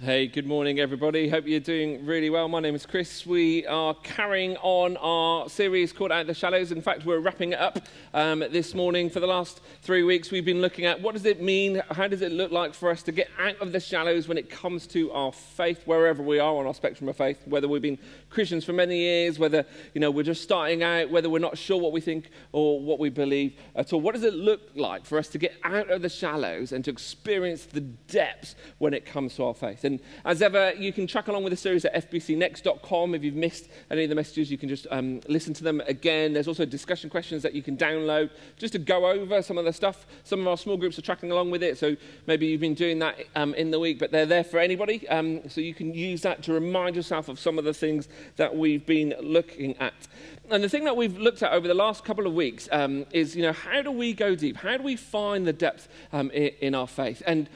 Hey, good morning, everybody. Hope you're doing really well. My name is Chris. We are carrying on our series called Out of the Shallows. In fact, we're wrapping it up um, this morning. For the last three weeks, we've been looking at what does it mean? How does it look like for us to get out of the shallows when it comes to our faith, wherever we are on our spectrum of faith, whether we've been Christians for many years, whether you know we're just starting out, whether we're not sure what we think or what we believe at all. What does it look like for us to get out of the shallows and to experience the depths when it comes to our faith? And as ever, you can track along with the series at fbcnext.com. If you've missed any of the messages, you can just um, listen to them again. There's also discussion questions that you can download just to go over some of the stuff. Some of our small groups are tracking along with it, so maybe you've been doing that um, in the week, but they're there for anybody. Um, so you can use that to remind yourself of some of the things that we've been looking at. And the thing that we've looked at over the last couple of weeks um, is, you know, how do we go deep? How do we find the depth um, in, our faith? And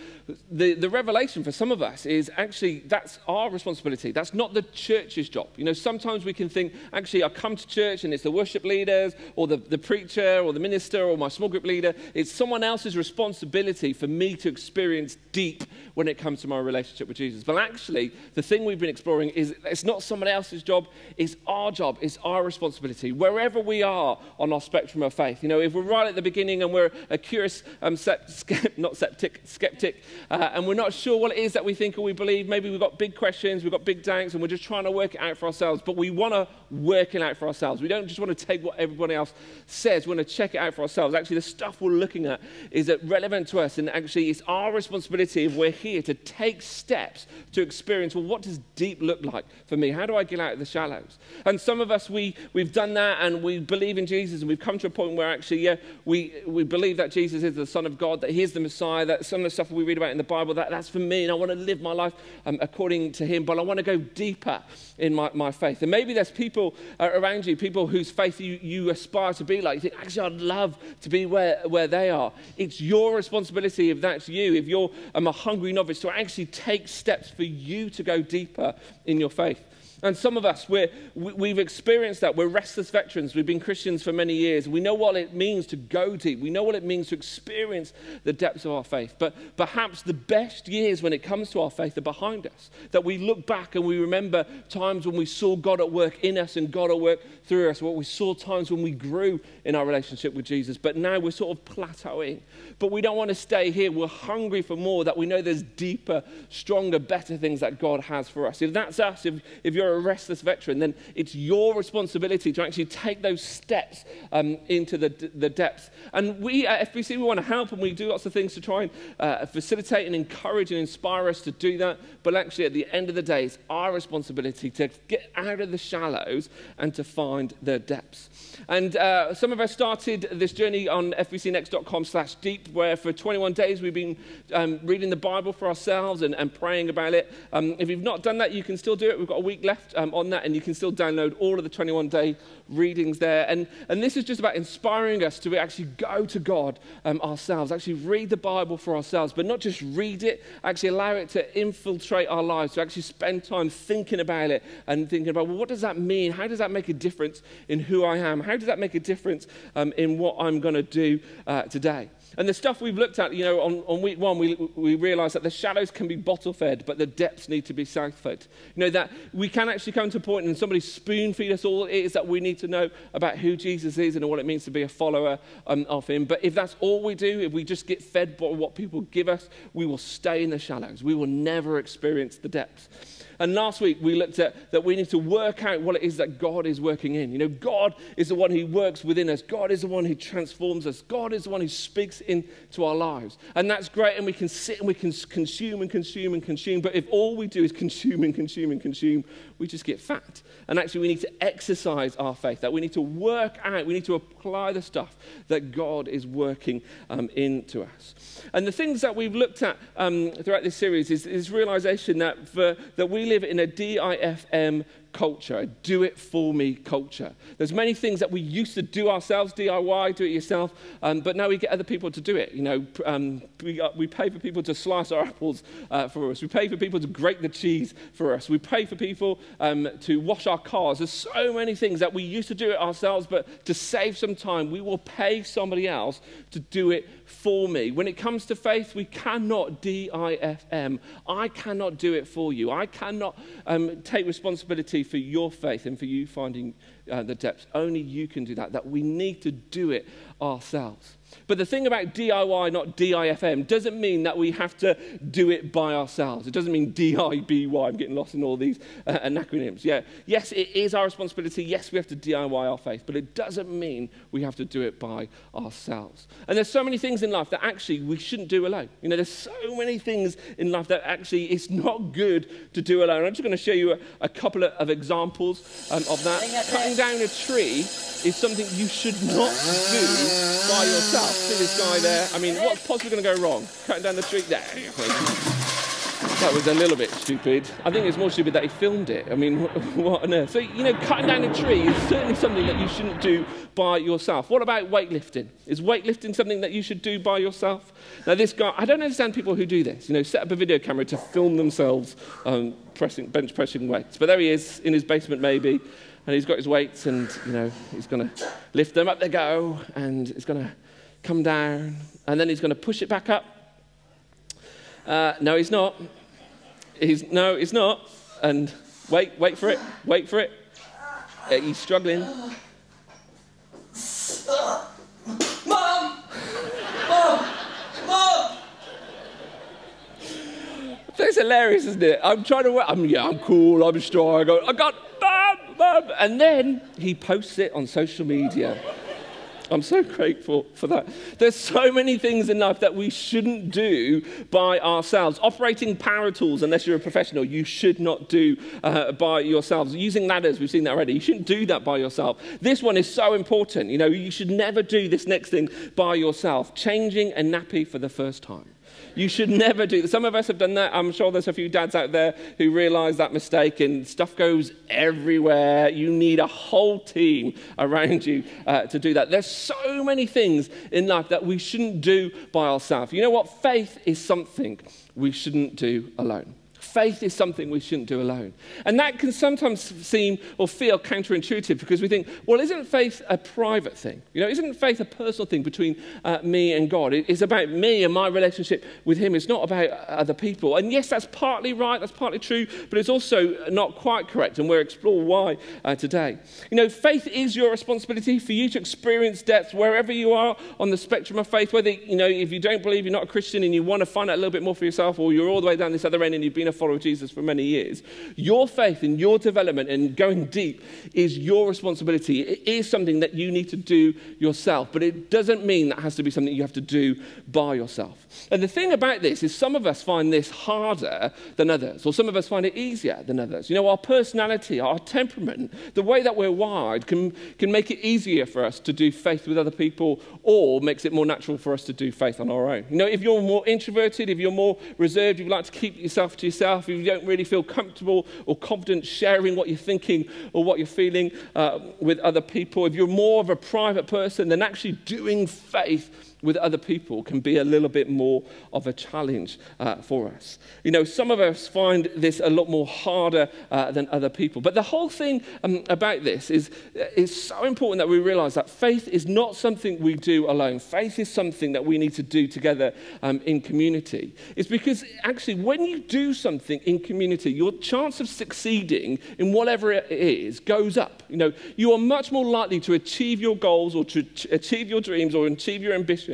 the, the revelation for some of us is actually that's our responsibility. That's not the church's job. You know, sometimes we can think, actually, I come to church and it's the worship leaders or the, the preacher or the minister or my small group leader. It's someone else's responsibility for me to experience deep when it comes to my relationship with Jesus. But actually, the thing we've been exploring is it's not someone else's job, it's our job, it's our responsibility. Wherever we are on our spectrum of faith, you know, if we're right at the beginning and we're a curious, um, sept- not septic, skeptic, uh, and we're not sure what it is that we think or we believe, maybe we've got big questions, we've got big doubts, and we're just trying to work it out for ourselves, but we want to work it out for ourselves. We don't just want to take what everybody else says, we want to check it out for ourselves. Actually, the stuff we're looking at is relevant to us, and actually, it's our responsibility if we're here to take steps to experience well, what does deep look like for me? How do I get out of the shallows? And some of us, we, we've done that and we believe in Jesus, and we've come to a point where actually, yeah, we, we believe that Jesus is the Son of God, that He is the Messiah, that some of the stuff we read about in the Bible, that, that's for me, and I want to live my life um, according to Him, but I want to go deeper in my, my faith. And maybe there's people uh, around you, people whose faith you, you aspire to be like. You think, actually, I'd love to be where, where they are. It's your responsibility, if that's you, if you're um, a hungry novice, to actually take steps for you to go deeper in your faith. And some of us, we're, we've experienced that. We're restless veterans. We've been Christians for many years. We know what it means to go deep. We know what it means to experience the depths of our faith. But perhaps the best years when it comes to our faith are behind us. That we look back and we remember times when we saw God at work in us and God at work through us. What we saw times when we grew in our relationship with Jesus. But now we're sort of plateauing. But we don't want to stay here. We're hungry for more, that we know there's deeper, stronger, better things that God has for us. If that's us, if, if you're a restless veteran, then it's your responsibility to actually take those steps um, into the, the depths. And we at FBC, we want to help and we do lots of things to try and uh, facilitate and encourage and inspire us to do that. But actually, at the end of the day, it's our responsibility to get out of the shallows and to find the depths. And uh, some of us started this journey on fbcnext.com slash deep, where for 21 days we've been um, reading the Bible for ourselves and, and praying about it. Um, if you've not done that, you can still do it. We've got a week left left um, on that, and you can still download all of the 21 day readings there. And, and this is just about inspiring us to actually go to God um, ourselves, actually read the Bible for ourselves, but not just read it, actually allow it to infiltrate our lives, to actually spend time thinking about it and thinking about, well, what does that mean? How does that make a difference in who I am? How does that make a difference um, in what I'm going to do uh, today? And the stuff we've looked at, you know, on, on week one, we, we realized that the shallows can be bottle fed, but the depths need to be south fed. You know, that we can actually come to a point and somebody spoon feed us all it is that we need to know about who Jesus is and what it means to be a follower um, of him. But if that's all we do, if we just get fed by what people give us, we will stay in the shallows. We will never experience the depths. And last week we looked at that we need to work out what it is that God is working in. You know, God is the one who works within us, God is the one who transforms us, God is the one who speaks into our lives. And that's great, and we can sit and we can consume and consume and consume. But if all we do is consume and consume and consume, we just get fat. And actually, we need to exercise our faith, that we need to work out, we need to apply the stuff that God is working um, into us. And the things that we've looked at um, throughout this series is, is realization that, for, that we live in a DIFM culture, a do it for me culture. There's many things that we used to do ourselves, DIY, do it yourself, um, but now we get other people to do it. You know, um, we, uh, we pay for people to slice our apples uh, for us. We pay for people to grate the cheese for us. We pay for people um, to wash our cars. There's so many things that we used to do it ourselves, but to save some time, we will pay somebody else to do it for me. When it comes to faith, we cannot D-I-F-M. I cannot do it for you. I cannot um, take responsibility for your faith and for you finding uh, the depths. Only you can do that. That we need to do it ourselves. But the thing about DIY, not DIFM, doesn't mean that we have to do it by ourselves. It doesn't mean DIBY. I'm getting lost in all these uh, acronyms. Yeah. Yes, it is our responsibility. Yes, we have to DIY our faith, but it doesn't mean we have to do it by ourselves. And there's so many things in life that actually we shouldn't do alone. You know, there's so many things in life that actually it's not good to do alone. I'm just going to show you a, a couple of, of examples um, of that. Cutting down a tree is something you should not do by yourself. See this guy there? I mean, what's possibly going to go wrong? Cutting down the tree there. That was a little bit stupid. I think it's more stupid that he filmed it. I mean, what on earth? So, you know, cutting down a tree is certainly something that you shouldn't do by yourself. What about weightlifting? Is weightlifting something that you should do by yourself? Now, this guy, I don't understand people who do this. You know, set up a video camera to film themselves um, pressing, bench pressing weights. But there he is in his basement, maybe and he's got his weights and, you know, he's going to lift them, up they go, and it's going to come down, and then he's going to push it back up. Uh, no, he's not. He's, no, he's not. And wait, wait for it, wait for it. Uh, he's struggling. Mom! Mom! Mom! That's hilarious, isn't it? I'm trying to. I'm yeah, I'm cool. I'm strong. I go. I got Mom, Mom! and then he posts it on social media. I'm so grateful for that. There's so many things in life that we shouldn't do by ourselves. Operating power tools, unless you're a professional, you should not do uh, by yourselves. Using ladders, we've seen that already. You shouldn't do that by yourself. This one is so important. You know, you should never do this next thing by yourself. Changing a nappy for the first time. You should never do that. Some of us have done that. I'm sure there's a few dads out there who realize that mistake and stuff goes everywhere. You need a whole team around you uh, to do that. There's so many things in life that we shouldn't do by ourselves. You know what? Faith is something we shouldn't do alone. Faith is something we shouldn't do alone. And that can sometimes seem or feel counterintuitive because we think, well, isn't faith a private thing? You know, isn't faith a personal thing between uh, me and God? It's about me and my relationship with Him. It's not about other people. And yes, that's partly right, that's partly true, but it's also not quite correct. And we'll explore why uh, today. You know, faith is your responsibility for you to experience depth wherever you are on the spectrum of faith. Whether, you know, if you don't believe you're not a Christian and you want to find out a little bit more for yourself, or you're all the way down this other end and you've been a follower of Jesus for many years, your faith and your development and going deep is your responsibility. It is something that you need to do yourself, but it doesn't mean that has to be something you have to do by yourself. And the thing about this is some of us find this harder than others, or some of us find it easier than others. You know, our personality, our temperament, the way that we're wired can, can make it easier for us to do faith with other people or makes it more natural for us to do faith on our own. You know, if you're more introverted, if you're more reserved, if you like to keep yourself to yourself, yourself, if you don't really feel comfortable or confident sharing what you're thinking or what you're feeling uh, with other people, if you're more of a private person, then actually doing faith with other people can be a little bit more of a challenge uh, for us. You know, some of us find this a lot more harder uh, than other people. But the whole thing um, about this is it's so important that we realize that faith is not something we do alone. Faith is something that we need to do together um, in community. It's because actually, when you do something in community, your chance of succeeding in whatever it is goes up. You know, you are much more likely to achieve your goals or to achieve your dreams or achieve your ambitions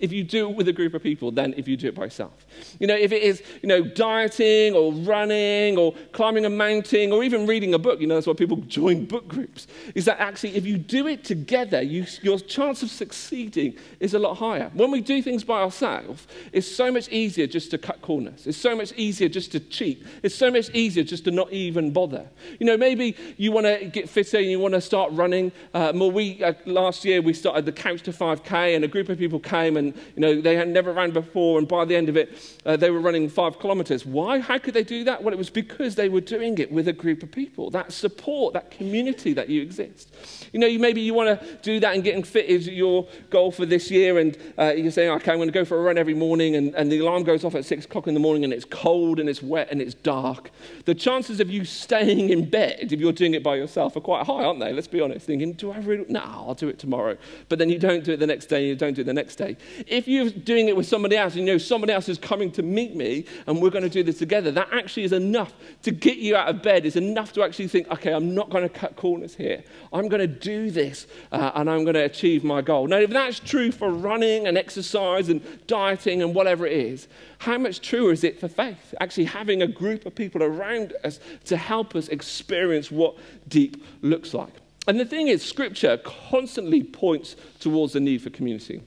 if you do it with a group of people than if you do it by yourself. You know, if it is, you know, dieting or running or climbing a mountain or even reading a book, you know, that's why people join book groups, is that actually if you do it together, you, your chance of succeeding is a lot higher. When we do things by ourselves, it's so much easier just to cut corners. It's so much easier just to cheat. It's so much easier just to not even bother. You know, maybe you want to get fitter and you want to start running uh, more. We, uh, last year, we started the Couch to 5K and a group of people people came and, you know, they had never ran before. And by the end of it, uh, they were running five kilometers. Why? How could they do that? Well, it was because they were doing it with a group of people. That support, that community that you exist. You know, you, maybe you want to do that and getting fit is your goal for this year. And uh, you're saying, okay, I'm going to go for a run every morning. And, and the alarm goes off at six o'clock in the morning and it's cold and it's wet and it's dark. The chances of you staying in bed, if you're doing it by yourself, are quite high, aren't they? Let's be honest. Thinking, do I really? No, I'll do it tomorrow. But then you don't do it the next day, and you don't do it the next day. If you're doing it with somebody else and you know somebody else is coming to meet me and we're going to do this together, that actually is enough to get you out of bed. It's enough to actually think, okay, I'm not going to cut corners here. I'm going to do this uh, and I'm going to achieve my goal. Now, if that's true for running and exercise and dieting and whatever it is, how much truer is it for faith? Actually, having a group of people around us to help us experience what deep looks like. And the thing is, Scripture constantly points towards the need for community.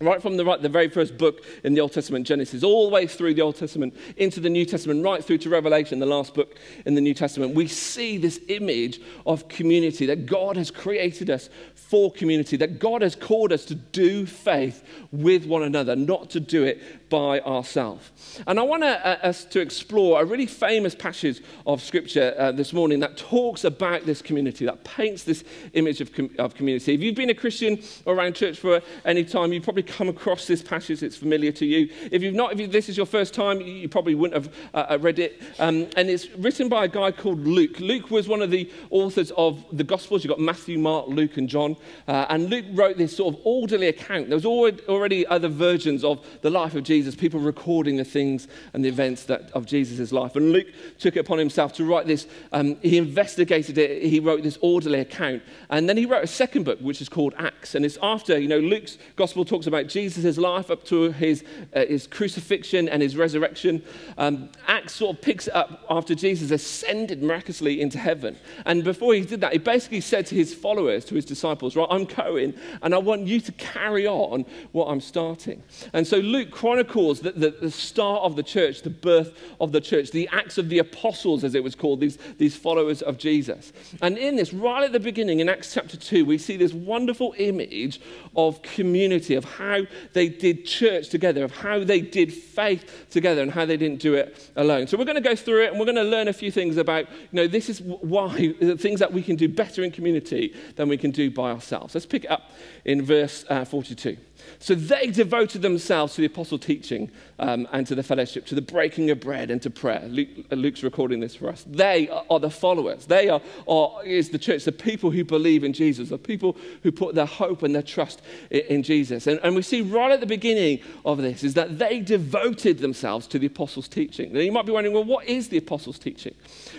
Right from the, right, the very first book in the Old Testament, Genesis, all the way through the Old Testament into the New Testament, right through to Revelation, the last book in the New Testament, we see this image of community that God has created us for community, that God has called us to do faith with one another, not to do it by ourselves. And I want uh, us to explore a really famous passage of Scripture uh, this morning that talks about this community, that paints this image of, com- of community. If you've been a Christian around church for any time, you've probably come across this passage, it's familiar to you. If you've not, if you, this is your first time, you probably wouldn't have uh, uh, read it. Um, and it's written by a guy called Luke. Luke was one of the authors of the Gospels. You've got Matthew, Mark, Luke, and John. Uh, and Luke wrote this sort of orderly account. There was already other versions of the life of Jesus, people recording the things and the events that, of Jesus' life. And Luke took it upon himself to write this. Um, he investigated it. He wrote this orderly account. And then he wrote a second book, which is called Acts. And it's after, you know, Luke's gospel talks about Jesus' life up to his, uh, his crucifixion and his resurrection. Um, Acts sort of picks it up after Jesus ascended miraculously into heaven. And before he did that, he basically said to his followers, to his disciples, right, I'm going and I want you to carry on what I'm starting. And so Luke chronicles the, the, the start of the church, the birth of the church, the acts of the apostles, as it was called, these, these followers of Jesus. And in this, right at the beginning, in Acts chapter 2, we see this wonderful image of community, of how they did church together, of how they did faith together, and how they didn't do it alone. So we're going to go through it and we're going to learn a few things about, you know, this is why, the things that we can do better in community than we can do by ourselves. Let's pick it up in verse uh, 42. So they devoted themselves to the apostle teaching um, and to the fellowship, to the breaking of bread and to prayer. Luke, uh, Luke's recording this for us. They are, are the followers. They are, are, is the church, the people who believe in Jesus, the people who put their hope and their trust in, in Jesus. And, and we see right at the beginning of this is that they devoted themselves to the apostles' teaching. Now you might be wondering, well, what is the apostles' teaching?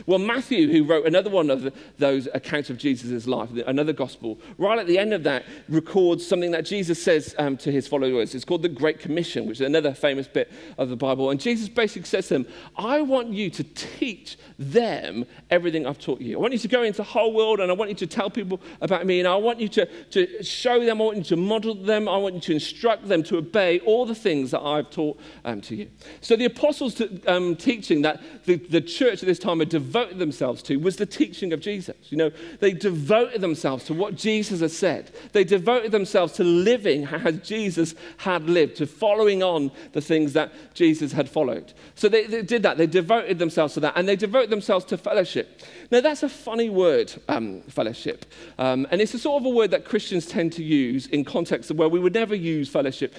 Well, Matthew, who wrote another one of the, those accounts of Jesus' life, another gospel, right at the end of that records something that Jesus says um, to his followers. It's called the Great Commission, which is another famous bit of the Bible. And Jesus basically says to them, I want you to teach them everything I've taught you. I want you to go into the whole world and I want you to tell people about me. And I want you to, to show them, I want you to model them, I want you to instruct them to obey all the things that I've taught um, to you. So the apostles' um, teaching that the, the church at this time had devoted themselves to was the teaching of Jesus. You know, they devoted themselves to what Jesus has said. They devoted themselves to living as Jesus had lived, to following on the things that Jesus had followed. So they, they did that. They devoted themselves to that. And they devoted themselves to fellowship. Now, that's a funny word, um, fellowship. Um, and it's a sort of a word that Christians tend to use in contexts where we would never use fellowship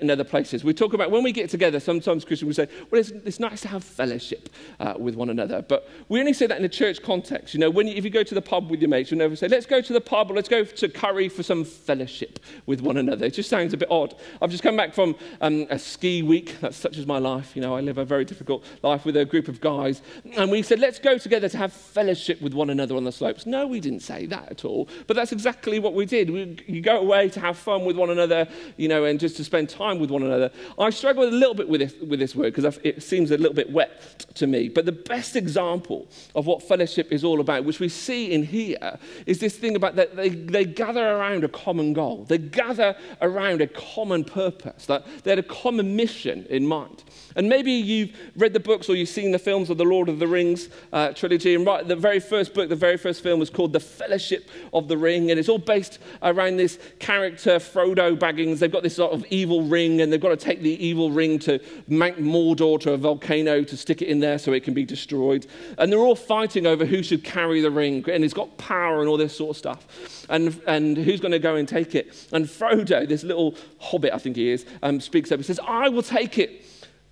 in other places. We talk about when we get together, sometimes Christians will say, well, it's, it's nice to have fellowship uh, with one another. But we only say that in a church context. You know, when you, if you go to the pub with your mates, you'll never say, let's go to the pub or let's go to curry for some fellowship with one another. It just sounds a bit odd. I've just come back from um, a ski week. That's such as my life. You know, I live a very difficult life with a group of guys. And we said, let's go together to have fellowship with one another on the slopes. No, we didn't say that at all. But that's exactly what we did. We, you go away to have fun with one another, you know, and just to spend time with one another. I struggle a little bit with this, with this word because it seems a little bit wet to me. But the best example of what fellowship is all about, which we see in here, is this thing about that they, they gather around a common goal. They gather around a common purpose, that they had a common mission in mind. And maybe you've read the books or you've seen the films of the Lord of the Rings uh, trilogy. And right, the very first book, the very first film was called The Fellowship of the Ring. And it's all based around this character, Frodo Baggins. They've got this sort of evil ring and they've got to take the evil ring to Mount Mordor to a volcano to stick it in there so it can be destroyed. And they're all fighting over who should carry the ring. And he's got power and all this sort of stuff. And, and who's going to go and take it. And Frodo, this little hobbit, I think he is, um, speaks up. He says, I will take it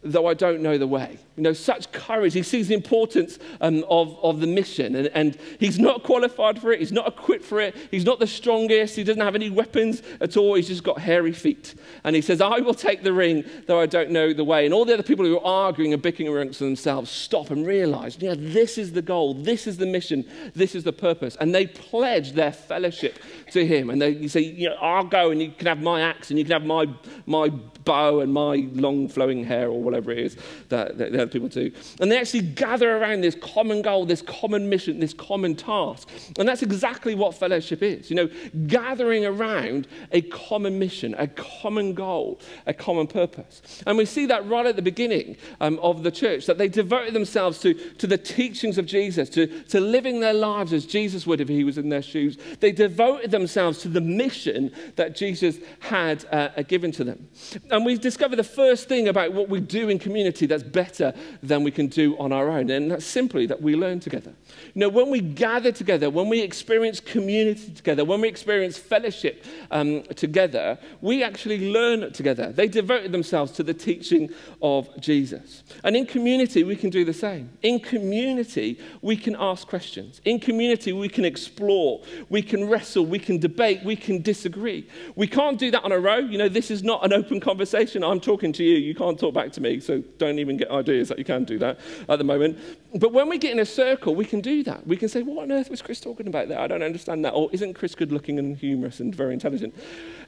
though I don't know the way. You know, such courage. He sees the importance um, of, of the mission, and, and he's not qualified for it. He's not equipped for it. He's not the strongest. He doesn't have any weapons at all. He's just got hairy feet. And he says, I will take the ring, though I don't know the way. And all the other people who are arguing and bickering amongst themselves stop and realize, yeah, this is the goal. This is the mission. This is the purpose. And they pledge their fellowship to him. And they you say, know, I'll go and you can have my axe and you can have my, my bow and my long flowing hair or whatever it is that, that the other people do. And they actually gather around this common goal, this common mission, this common task. And that's exactly what fellowship is. You know, gathering around a common mission, a common goal, a common purpose. And we see that right at the beginning um, of the church, that they devoted themselves to, to the teachings of Jesus, to, to living their lives as Jesus would if he was in their shoes. They devoted themselves to the mission that Jesus had uh, given to them. And we discover the first thing about what we do in community that's better than we can do on our own. And that's simply that we learn together. You know, when we gather together, when we experience community together, when we experience fellowship um, together, we actually learn together. They devoted themselves to the teaching of Jesus. And in community, we can do the same. In community, we can ask questions. In community, we can explore, we can wrestle, we can debate, we can disagree. We can't do that on our own. You know, this is not an open conversation conversation. I'm talking to you. You can't talk back to me, so don't even get ideas that you can do that at the moment. But when we get in a circle, we can do that. We can say, What on earth was Chris talking about there? I don't understand that. Or isn't Chris good looking and humorous and very intelligent?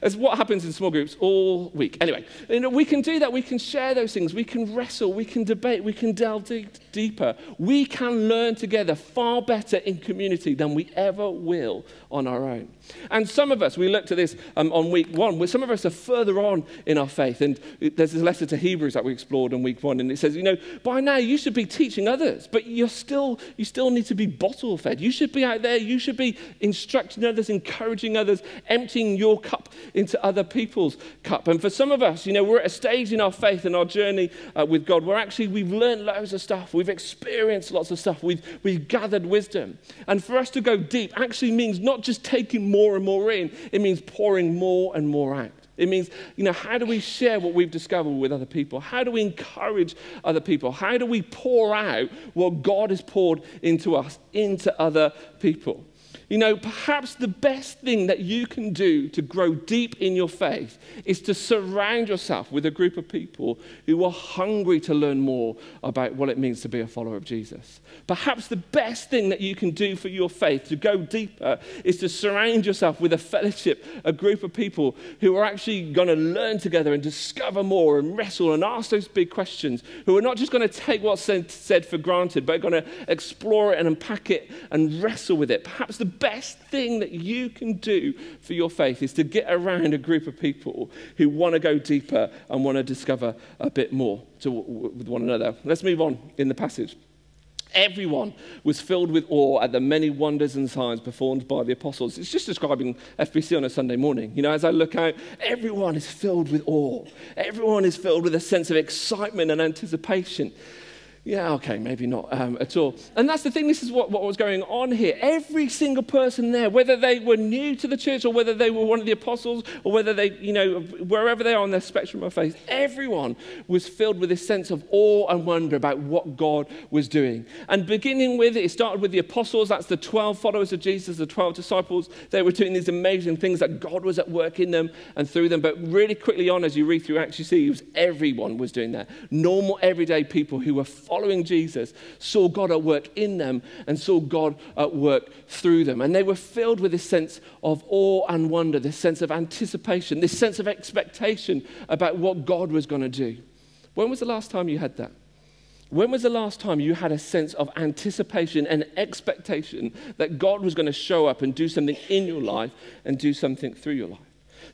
As what happens in small groups all week. Anyway, you know, we can do that. We can share those things. We can wrestle. We can debate. We can delve deep, deeper. We can learn together far better in community than we ever will on our own. And some of us, we looked at this um, on week one, some of us are further on in our faith. And there's this letter to Hebrews that we explored in week one, and it says, you know, by now you should be teaching others, but you're still, you still need to be bottle fed. You should be out there, you should be instructing others, encouraging others, emptying your cup into other people's cup. And for some of us, you know, we're at a stage in our faith and our journey uh, with God where actually we've learned loads of stuff, we've experienced lots of stuff, we've, we've gathered wisdom. And for us to go deep actually means not just taking more and more in, it means pouring more and more out. It means, you know, how do we share what we've discovered with other people? How do we encourage other people? How do we pour out what God has poured into us, into other people? You know, perhaps the best thing that you can do to grow deep in your faith is to surround yourself with a group of people who are hungry to learn more about what it means to be a follower of Jesus. Perhaps the best thing that you can do for your faith to go deeper is to surround yourself with a fellowship, a group of people who are actually going to learn together and discover more and wrestle and ask those big questions, who are not just going to take what's said for granted, but are going to explore it and unpack it and wrestle with it. Perhaps the best thing that you can do for your faith is to get around a group of people who want to go deeper and want to discover a bit more to, with one another. Let's move on in the passage. Everyone was filled with awe at the many wonders and signs performed by the apostles. It's just describing FBC on a Sunday morning. You know, as I look out, everyone is filled with awe. Everyone is filled with a sense of excitement and anticipation. Yeah, okay, maybe not um, at all. And that's the thing, this is what, what was going on here. Every single person there, whether they were new to the church or whether they were one of the apostles or whether they, you know, wherever they are on their spectrum of faith, everyone was filled with this sense of awe and wonder about what God was doing. And beginning with it, it started with the apostles, that's the 12 followers of Jesus, the 12 disciples. They were doing these amazing things that God was at work in them and through them. But really quickly on, as you read through Acts, you see it was everyone was doing that. Normal, everyday people who were following following Jesus saw God at work in them and saw God at work through them. And they were filled with this sense of awe and wonder, this sense of anticipation, this sense of expectation about what God was going to do. When was the last time you had that? When was the last time you had a sense of anticipation and expectation that God was going to show up and do something in your life and do something through your life?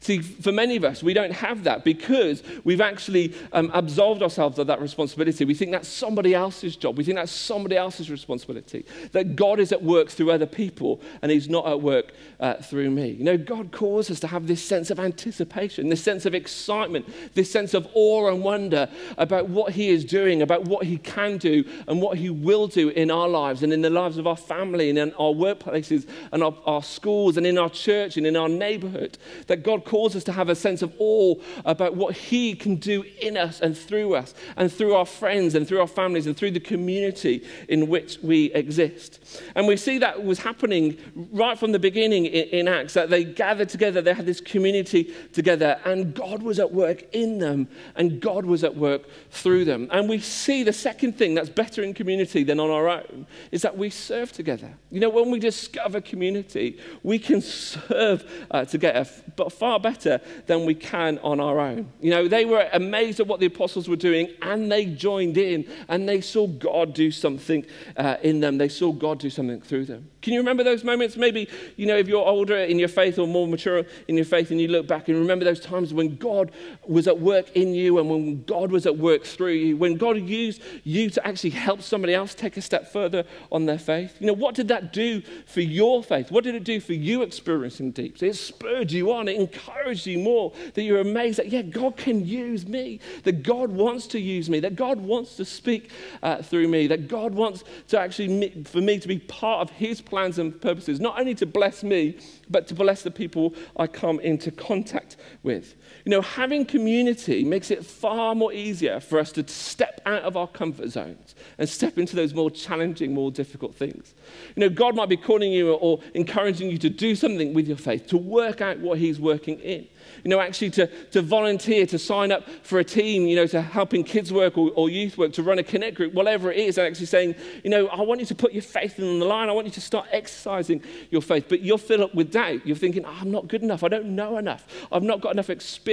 See, for many of us, we don't have that because we've actually um, absolved ourselves of that responsibility. We think that's somebody else's job. We think that's somebody else's responsibility. That God is at work through other people and He's not at work uh, through me. You know, God calls us to have this sense of anticipation, this sense of excitement, this sense of awe and wonder about what He is doing, about what He can do and what He will do in our lives and in the lives of our family and in our workplaces and our, our schools and in our church and in our neighborhood. That God calls us to have a sense of awe about what He can do in us and through us and through our friends and through our families and through the community in which we exist. And we see that was happening right from the beginning in, in Acts, that they gathered together, they had this community together, and God was at work in them and God was at work through them. And we see the second thing that's better in community than on our own is that we serve together. You know, when we discover community, we can serve uh, together, but far better than we can on our own. You know, they were amazed at what the apostles were doing and they joined in and they saw God do something uh, in them. They saw God do something through them. Can you remember those moments? Maybe, you know, if you're older in your faith or more mature in your faith and you look back and remember those times when God was at work in you and when God was at work through you, when God used you to actually help somebody else take a step further on their faith. You know, what did that do for your faith? What did it do for you experiencing deep? It spurred you on, it encouraged you more that you're amazed that, yeah, God can use me, that God wants to use me, that God wants to speak uh, through me, that God wants to actually, for me to be part of His plans and purposes, not only to bless me, but to bless the people I come into contact with. You know, having community makes it far more easier for us to step out of our comfort zones and step into those more challenging, more difficult things. You know, God might be calling you or encouraging you to do something with your faith, to work out what He's working in you know, actually to, to volunteer, to sign up for a team, you know, to help in kids' work or, or youth work, to run a connect group, whatever it is, and actually saying, you know, I want you to put your faith in the line. I want you to start exercising your faith. But you're filled up with doubt. You're thinking, I'm not good enough. I don't know enough. I've not got enough experience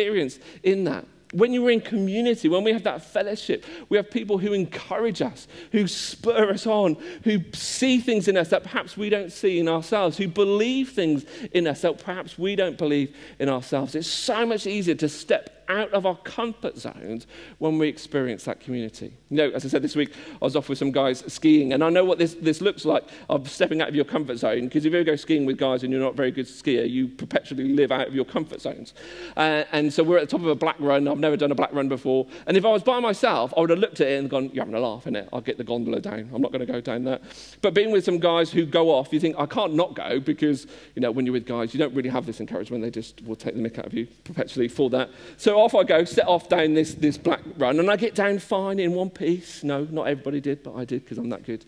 in that. When you're in community, when we have that fellowship, we have people who encourage us, who spur us on, who see things in us that perhaps we don't see in ourselves, who believe things in us that perhaps we don't believe in ourselves. It's so much easier to step out of our comfort zones when we experience that community. You know, as I said this week, I was off with some guys skiing, and I know what this, this looks like of stepping out of your comfort zone, because if you ever go skiing with guys and you're not a very good skier, you perpetually live out of your comfort zones. Uh, and so we're at the top of a black run. I've never done a black run before. And if I was by myself, I would have looked at it and gone, You're having a laugh, innit? I'll get the gondola down. I'm not going to go down that. But being with some guys who go off, you think, I can't not go, because, you know, when you're with guys, you don't really have this encouragement. They just will take the mick out of you perpetually for that. So off I go, set off down this, this black run, and I get down fine in one piece. No, not everybody did, but I did because I'm that good.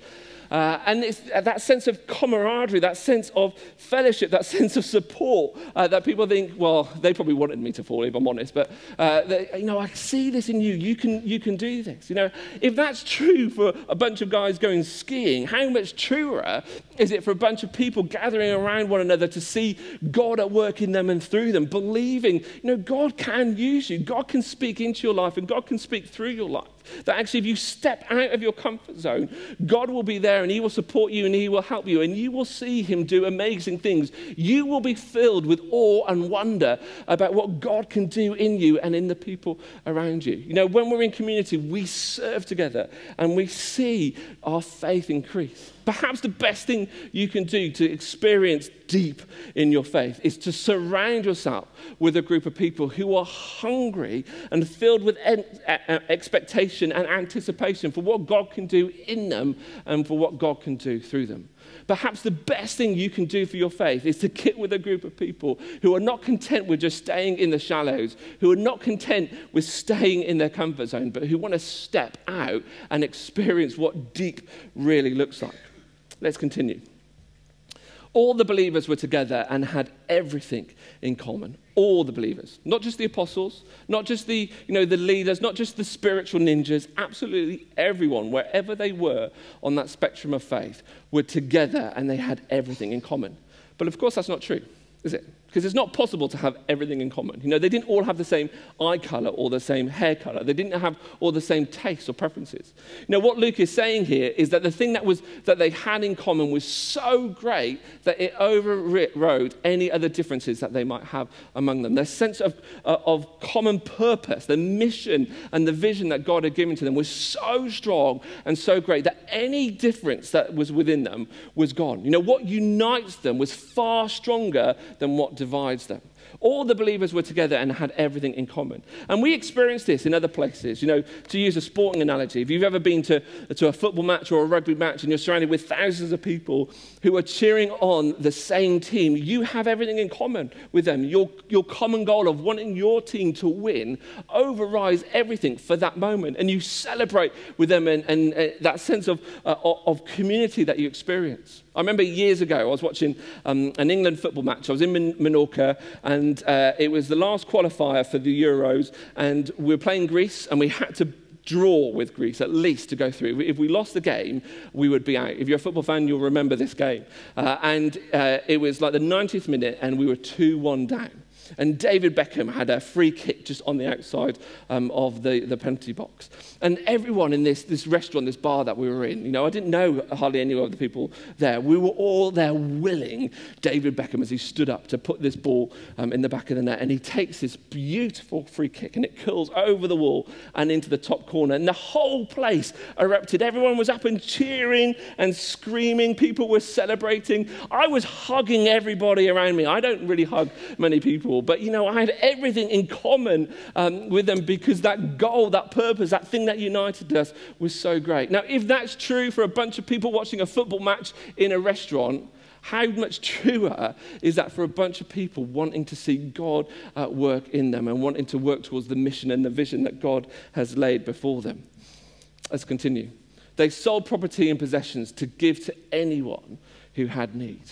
Uh, and it's that sense of camaraderie, that sense of fellowship, that sense of support uh, that people think, well, they probably wanted me to fall, if I'm honest, but, uh, you know, I see this in you. You can, you can do this. You know, if that's true for a bunch of guys going skiing, how much truer is it for a bunch of people gathering around one another to see God at work in them and through them, believing, you know, God can use you, God can speak into your life, and God can speak through your life. That actually, if you step out of your comfort zone, God will be there and He will support you and He will help you, and you will see Him do amazing things. You will be filled with awe and wonder about what God can do in you and in the people around you. You know, when we're in community, we serve together and we see our faith increase. Perhaps the best thing you can do to experience deep in your faith is to surround yourself with a group of people who are hungry and filled with expectation and anticipation for what God can do in them and for what God can do through them. Perhaps the best thing you can do for your faith is to get with a group of people who are not content with just staying in the shallows, who are not content with staying in their comfort zone, but who want to step out and experience what deep really looks like. Let's continue. All the believers were together and had everything in common. All the believers, not just the apostles, not just the, you know, the leaders, not just the spiritual ninjas, absolutely everyone, wherever they were on that spectrum of faith, were together and they had everything in common. But of course, that's not true, is it? Because it's not possible to have everything in common. You know, they didn't all have the same eye color or the same hair color. They didn't have all the same tastes or preferences. You know, what Luke is saying here is that the thing that, was, that they had in common was so great that it overrode any other differences that they might have among them. Their sense of, uh, of common purpose, the mission and the vision that God had given to them was so strong and so great that any difference that was within them was gone. You know, what unites them was far stronger than what divides them. All the believers were together and had everything in common. And we experience this in other places. You know, to use a sporting analogy, if you've ever been to, to a football match or a rugby match and you're surrounded with thousands of people who are cheering on the same team, you have everything in common with them. Your, your common goal of wanting your team to win overrides everything for that moment. And you celebrate with them and, and that sense of, uh, of community that you experience. I remember years ago, I was watching um, an England football match. I was in Menorca, and uh, it was the last qualifier for the Euros, and we were playing Greece, and we had to draw with Greece at least to go through. If we lost the game, we would be out. If you're a football fan, you'll remember this game. Uh, and uh, it was like the 90th minute, and we were 2 1 down. And David Beckham had a free kick just on the outside um, of the, the penalty box. And everyone in this, this restaurant, this bar that we were in, you know, I didn't know hardly any of the people there. We were all there willing David Beckham as he stood up to put this ball um, in the back of the net. And he takes this beautiful free kick and it curls over the wall and into the top corner. And the whole place erupted. Everyone was up and cheering and screaming. People were celebrating. I was hugging everybody around me. I don't really hug many people but you know, I had everything in common um, with them because that goal, that purpose, that thing that united us was so great. Now, if that's true for a bunch of people watching a football match in a restaurant, how much truer is that for a bunch of people wanting to see God at work in them and wanting to work towards the mission and the vision that God has laid before them? Let's continue. They sold property and possessions to give to anyone who had need.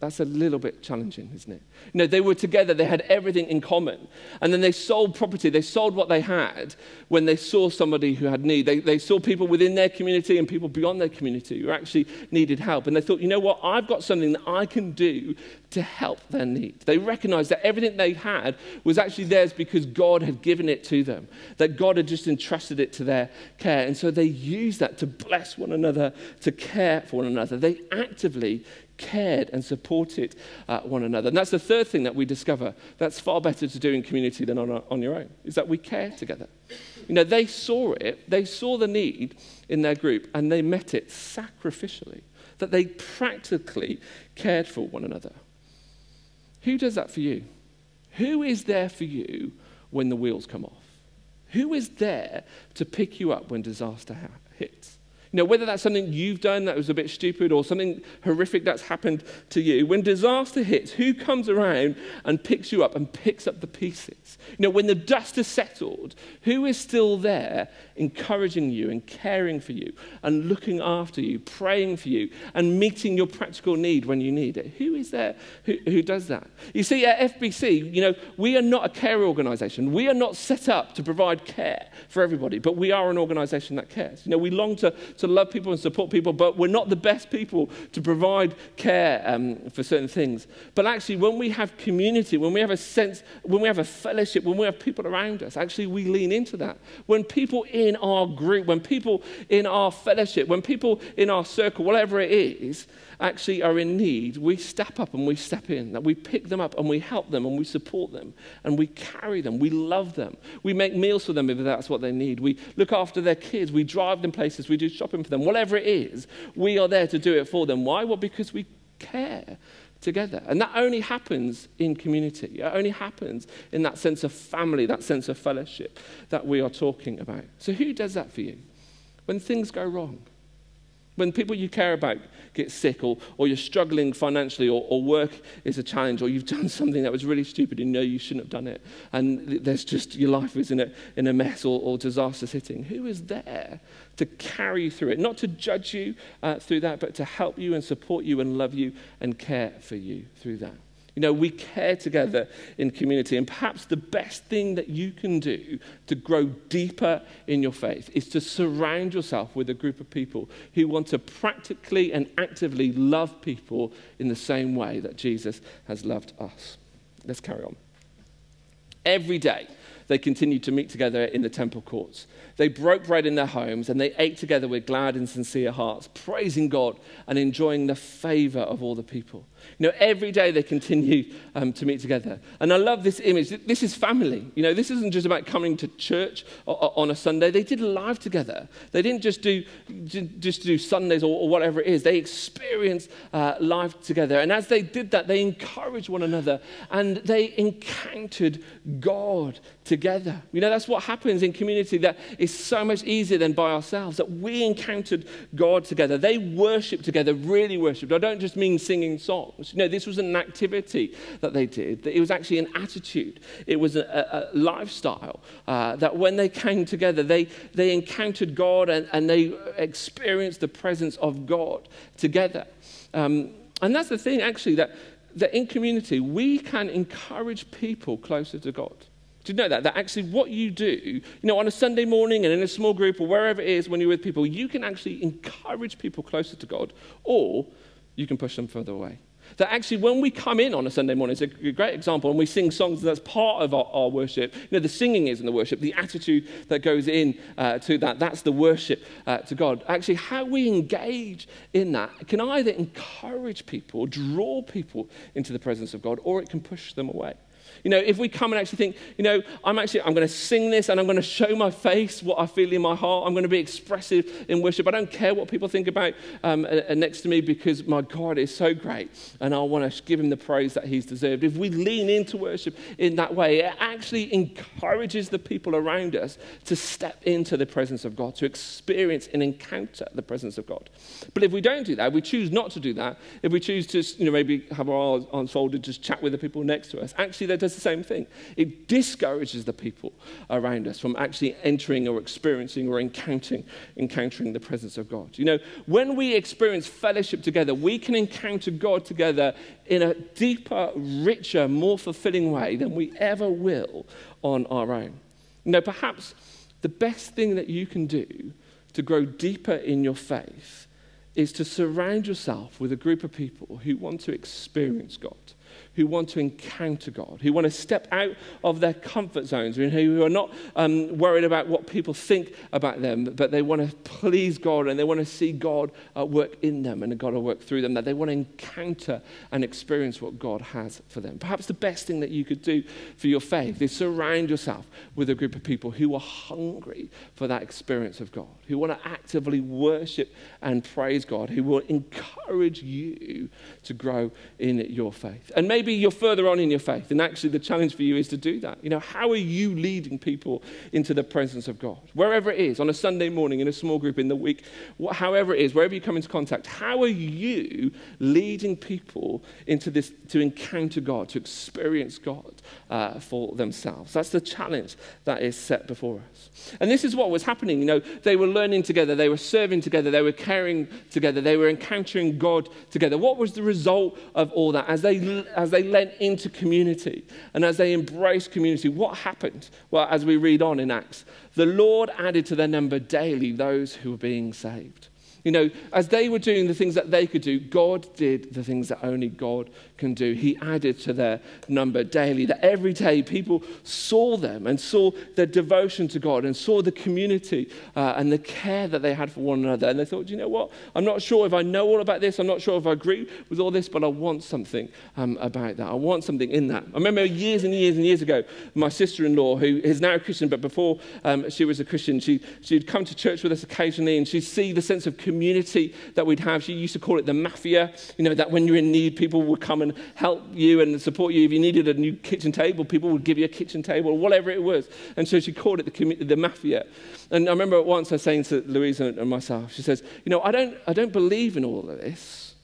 That's a little bit challenging, isn't it? You know, they were together, they had everything in common. And then they sold property, they sold what they had when they saw somebody who had need. They, they saw people within their community and people beyond their community who actually needed help. And they thought, you know what, I've got something that I can do to help their need. They recognized that everything they had was actually theirs because God had given it to them, that God had just entrusted it to their care. And so they used that to bless one another, to care for one another. They actively cared and supported uh, one another. And that's the third thing that we discover that's far better to do in community than on, on your own, is that we care together. You know, they saw it, they saw the need in their group, and they met it sacrificially, that they practically cared for one another. Who does that for you? Who is there for you when the wheels come off? Who is there to pick you up when disaster ha- hits? Know, whether that's something you've done that was a bit stupid or something horrific that's happened to you, when disaster hits, who comes around and picks you up and picks up the pieces? You know, when the dust has settled, who is still there encouraging you and caring for you and looking after you, praying for you and meeting your practical need when you need it? Who is there who, who does that? You see, at FBC, you know, we are not a care organization. We are not set up to provide care for everybody, but we are an organization that cares. You know, we long to, to to love people and support people, but we're not the best people to provide care um, for certain things. But actually, when we have community, when we have a sense, when we have a fellowship, when we have people around us, actually we lean into that. When people in our group, when people in our fellowship, when people in our circle, whatever it is, actually are in need, we step up and we step in, that we pick them up and we help them and we support them and we carry them, we love them. We make meals for them if that's what they need. We look after their kids, we drive them places, we do shopping for them. Whatever it is, we are there to do it for them. Why? Well, because we care together. And that only happens in community. It only happens in that sense of family, that sense of fellowship that we are talking about. So, who does that for you? When things go wrong, when people you care about get sick, or, or you're struggling financially, or, or work is a challenge, or you've done something that was really stupid and you know you shouldn't have done it, and there's just your life is in a, in a mess or, or disaster hitting, who is there to carry you through it? Not to judge you uh, through that, but to help you and support you and love you and care for you through that. You know, we care together in community. And perhaps the best thing that you can do to grow deeper in your faith is to surround yourself with a group of people who want to practically and actively love people in the same way that Jesus has loved us. Let's carry on. Every day, they continued to meet together in the temple courts. They broke bread in their homes and they ate together with glad and sincere hearts, praising God and enjoying the favor of all the people. You know, every day they continue um, to meet together. And I love this image. This is family. You know, this isn't just about coming to church on a Sunday. They did life together. They didn't just do, just do Sundays or, whatever it is. They experienced uh, life together. And as they did that, they encouraged one another and they encountered God together. You know, that's what happens in community that is so much easier than by ourselves, that we encountered God together. They worshiped together, really worshiped. I don't just mean singing songs. You know, this was an activity that they did. It was actually an attitude. It was a, a lifestyle uh, that when they came together, they, they encountered God and, and they experienced the presence of God together. Um, and that's the thing, actually, that, that in community, we can encourage people closer to God. Do you know that? That actually what you do, you know, on a Sunday morning and in a small group or wherever it is when you're with people, you can actually encourage people closer to God or you can push them further away. That actually, when we come in on a Sunday morning, it's a great example, and we sing songs that's part of our, our worship. You know, the singing is in the worship, the attitude that goes in uh, to that, that's the worship uh, to God. Actually, how we engage in that can either encourage people, draw people into the presence of God, or it can push them away. You know, if we come and actually think, you know, I'm actually, I'm going to sing this and I'm going to show my face what I feel in my heart. I'm going to be expressive in worship. I don't care what people think about um, next to me because my God is so great and I want to give him the praise that he's deserved. If we lean into worship in that way, it actually encourages the people around us to step into the presence of God, to experience and encounter the presence of God. But if we don't do that, we choose not to do that, if we choose to, you know, maybe have our arms folded, just chat with the people next to us, actually that does the same thing. It discourages the people around us from actually entering or experiencing or encountering, encountering the presence of God. You know, when we experience fellowship together, we can encounter God together in a deeper, richer, more fulfilling way than we ever will on our own. You know, perhaps the best thing that you can do to grow deeper in your faith is to surround yourself with a group of people who want to experience God who want to encounter God, who want to step out of their comfort zones, who are not um, worried about what people think about them, but they want to please God and they want to see God work in them and God will work through them, that they want to encounter and experience what God has for them. Perhaps the best thing that you could do for your faith is surround yourself with a group of people who are hungry for that experience of God, who want to actively worship and praise God, who will encourage you to grow in your faith. And maybe maybe you're further on in your faith, and actually the challenge for you is to do that. You know, how are you leading people into the presence of God? Wherever it is, on a Sunday morning, in a small group, in the week, however it is, wherever you come into contact, how are you leading people into this, to encounter God, to experience God uh, for themselves? That's the challenge that is set before us. And this is what was happening. You know, they were learning together, they were serving together, they were caring together, they were encountering God together. What was the result of all that? As they, as they lent into community and as they embraced community, what happened? Well, as we read on in Acts, the Lord added to their number daily those who were being saved. You know, as they were doing the things that they could do, God did the things that only God can do. He added to their number daily. That every day people saw them and saw their devotion to God and saw the community uh, and the care that they had for one another. And they thought, you know what? I'm not sure if I know all about this. I'm not sure if I agree with all this, but I want something um, about that. I want something in that. I remember years and years and years ago, my sister in law, who is now a Christian, but before um, she was a Christian, she, she'd come to church with us occasionally and she'd see the sense of community community that we'd have. She used to call it the mafia, you know, that when you're in need, people would come and help you and support you. If you needed a new kitchen table, people would give you a kitchen table or whatever it was. And so she called it the, the mafia. And I remember once I was saying to Louise and myself, she says, you know, I don't, I don't believe in all of this,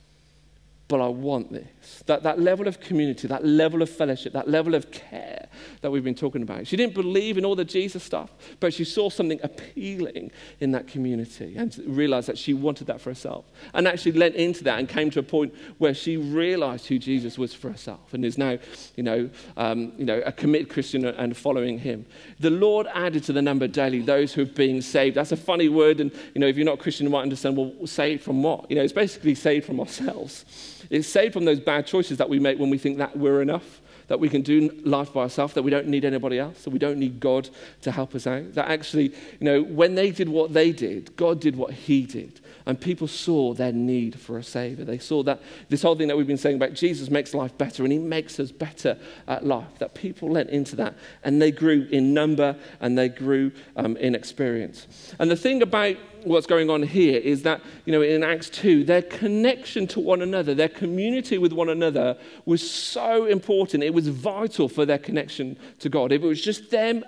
but I want this. That, that level of community, that level of fellowship, that level of care that we've been talking about. She didn't believe in all the Jesus stuff, but she saw something appealing in that community and realized that she wanted that for herself. And actually lent into that and came to a point where she realized who Jesus was for herself and is now, you know, um, you know a committed Christian and following him. The Lord added to the number daily those who are being saved. That's a funny word, and you know, if you're not a Christian, you might understand, well, saved from what? You know, it's basically saved from ourselves. It's saved from those bad choices that we make when we think that we're enough that we can do life by ourselves, that we don't need anybody else, that we don't need God to help us out. That actually, you know, when they did what they did, God did what He did. And people saw their need for a Savior. They saw that this whole thing that we've been saying about Jesus makes life better and He makes us better at life. That people lent into that and they grew in number and they grew um, in experience. And the thing about what's going on here is that, you know, in Acts 2, their connection to one another, their community with one another was so important. It was vital for their connection to God. If it was just them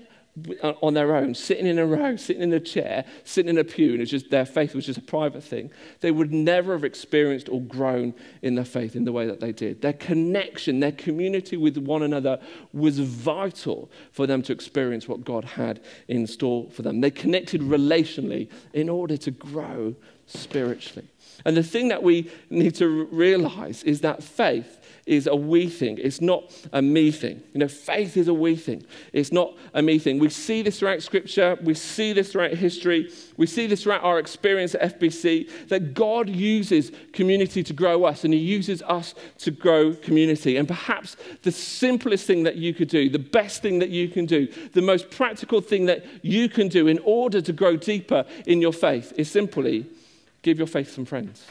on their own, sitting in a row, sitting in a chair, sitting in a pew, and it's just their faith was just a private thing, they would never have experienced or grown in their faith in the way that they did. Their connection, their community with one another was vital for them to experience what God had in store for them. They connected relationally in order to grow spiritually. And the thing that we need to realize is that faith is a we thing. It's not a me thing. You know, faith is a we thing. It's not a me thing. We see this throughout Scripture. We see this throughout history. We see this throughout our experience at FBC that God uses community to grow us and He uses us to grow community. And perhaps the simplest thing that you could do, the best thing that you can do, the most practical thing that you can do in order to grow deeper in your faith is simply give your faith some friends.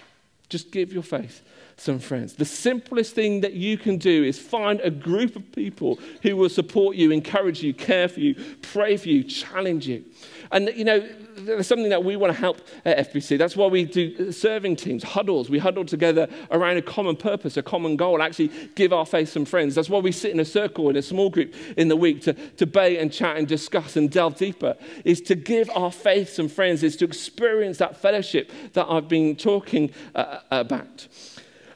Just give your faith some friends. The simplest thing that you can do is find a group of people who will support you, encourage you, care for you, pray for you, challenge you. And, you know, there's something that we want to help at FBC. That's why we do serving teams, huddles. We huddle together around a common purpose, a common goal, actually give our faith some friends. That's why we sit in a circle in a small group in the week to debate and chat and discuss and delve deeper, is to give our faith some friends, is to experience that fellowship that I've been talking uh, about.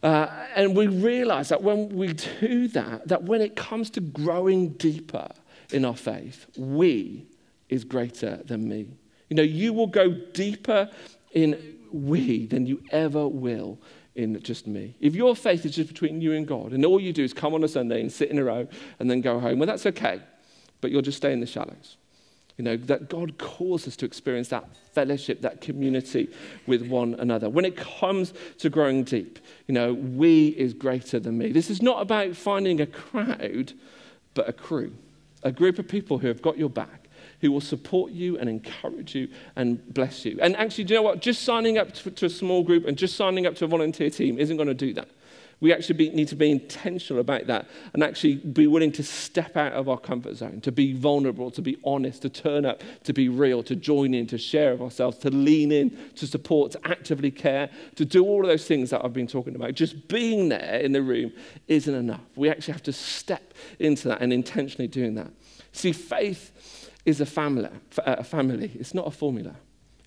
Uh, and we realize that when we do that, that when it comes to growing deeper in our faith, we is greater than me. You know, you will go deeper in we than you ever will in just me. If your faith is just between you and God, and all you do is come on a Sunday and sit in a row and then go home, well, that's okay, but you'll just stay in the shallows. You know, that God calls us to experience that fellowship, that community with one another. When it comes to growing deep, you know, we is greater than me. This is not about finding a crowd, but a crew, a group of people who have got your back, who will support you and encourage you and bless you. And actually, do you know what? Just signing up to, to a small group and just signing up to a volunteer team isn't going to do that. We actually need to be intentional about that and actually be willing to step out of our comfort zone, to be vulnerable, to be honest, to turn up, to be real, to join in, to share of ourselves, to lean in, to support, to actively care, to do all of those things that I've been talking about. Just being there in the room isn't enough. We actually have to step into that and intentionally doing that. See, faith is a family. A family. It's not a formula.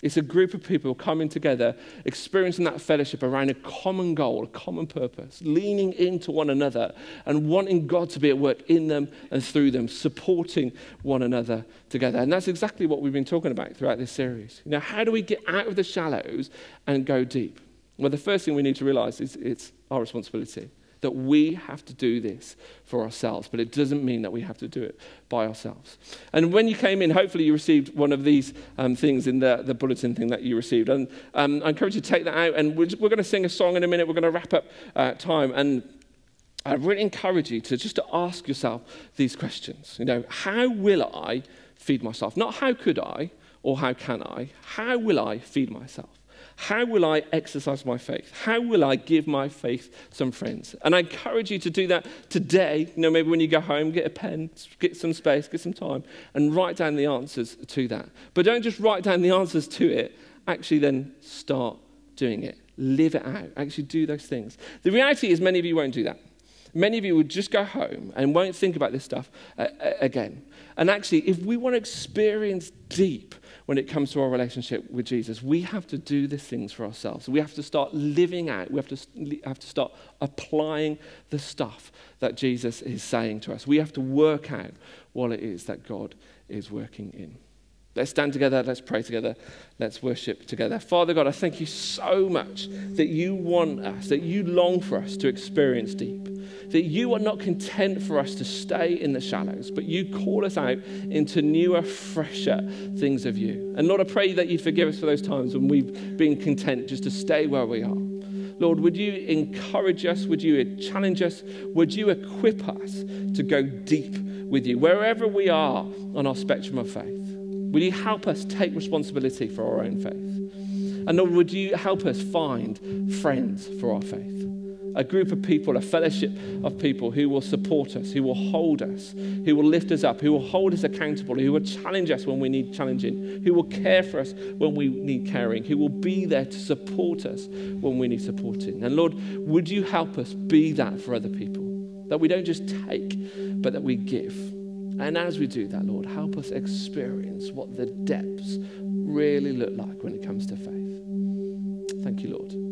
It's a group of people coming together, experiencing that fellowship around a common goal, a common purpose, leaning into one another and wanting God to be at work in them and through them, supporting one another together. And that's exactly what we've been talking about throughout this series. Know, how do we get out of the shallows and go deep? Well, the first thing we need to realize is it's our responsibility that we have to do this for ourselves, but it doesn't mean that we have to do it by ourselves. And when you came in, hopefully you received one of these um, things in the, the bulletin thing that you received. And um, I encourage you to take that out, and we're, we're going to sing a song in a minute. We're going to wrap up uh, time. And I really encourage you to just to ask yourself these questions. You know, how will I feed myself? Not how could I or how can I? How will I feed myself? How will I exercise my faith? How will I give my faith some friends? And I encourage you to do that today. You know, maybe when you go home, get a pen, get some space, get some time, and write down the answers to that. But don't just write down the answers to it, actually, then start doing it. Live it out. Actually, do those things. The reality is, many of you won't do that. Many of you will just go home and won't think about this stuff uh, again. And actually, if we want to experience deep when it comes to our relationship with Jesus. We have to do these things for ourselves. We have to start living out. We have to, have to start applying the stuff that Jesus is saying to us. We have to work out what it is that God is working in. Let's stand together, let's pray together, let's worship together. Father God, I thank you so much that you want us, that you long for us to experience deep, that you are not content for us to stay in the shallows, but you call us out into newer, fresher things of you. And Lord, I pray that you forgive us for those times when we've been content just to stay where we are. Lord, would you encourage us? Would you challenge us? Would you equip us to go deep with you, wherever we are on our spectrum of faith? Would you help us take responsibility for our own faith? And Lord, would you help us find friends for our faith? A group of people, a fellowship of people who will support us, who will hold us, who will lift us up, who will hold us accountable, who will challenge us when we need challenging, who will care for us when we need caring, who will be there to support us when we need supporting. And Lord, would you help us be that for other people? That we don't just take, but that we give. And as we do that, Lord, help us experience what the depths really look like when it comes to faith. Thank you, Lord.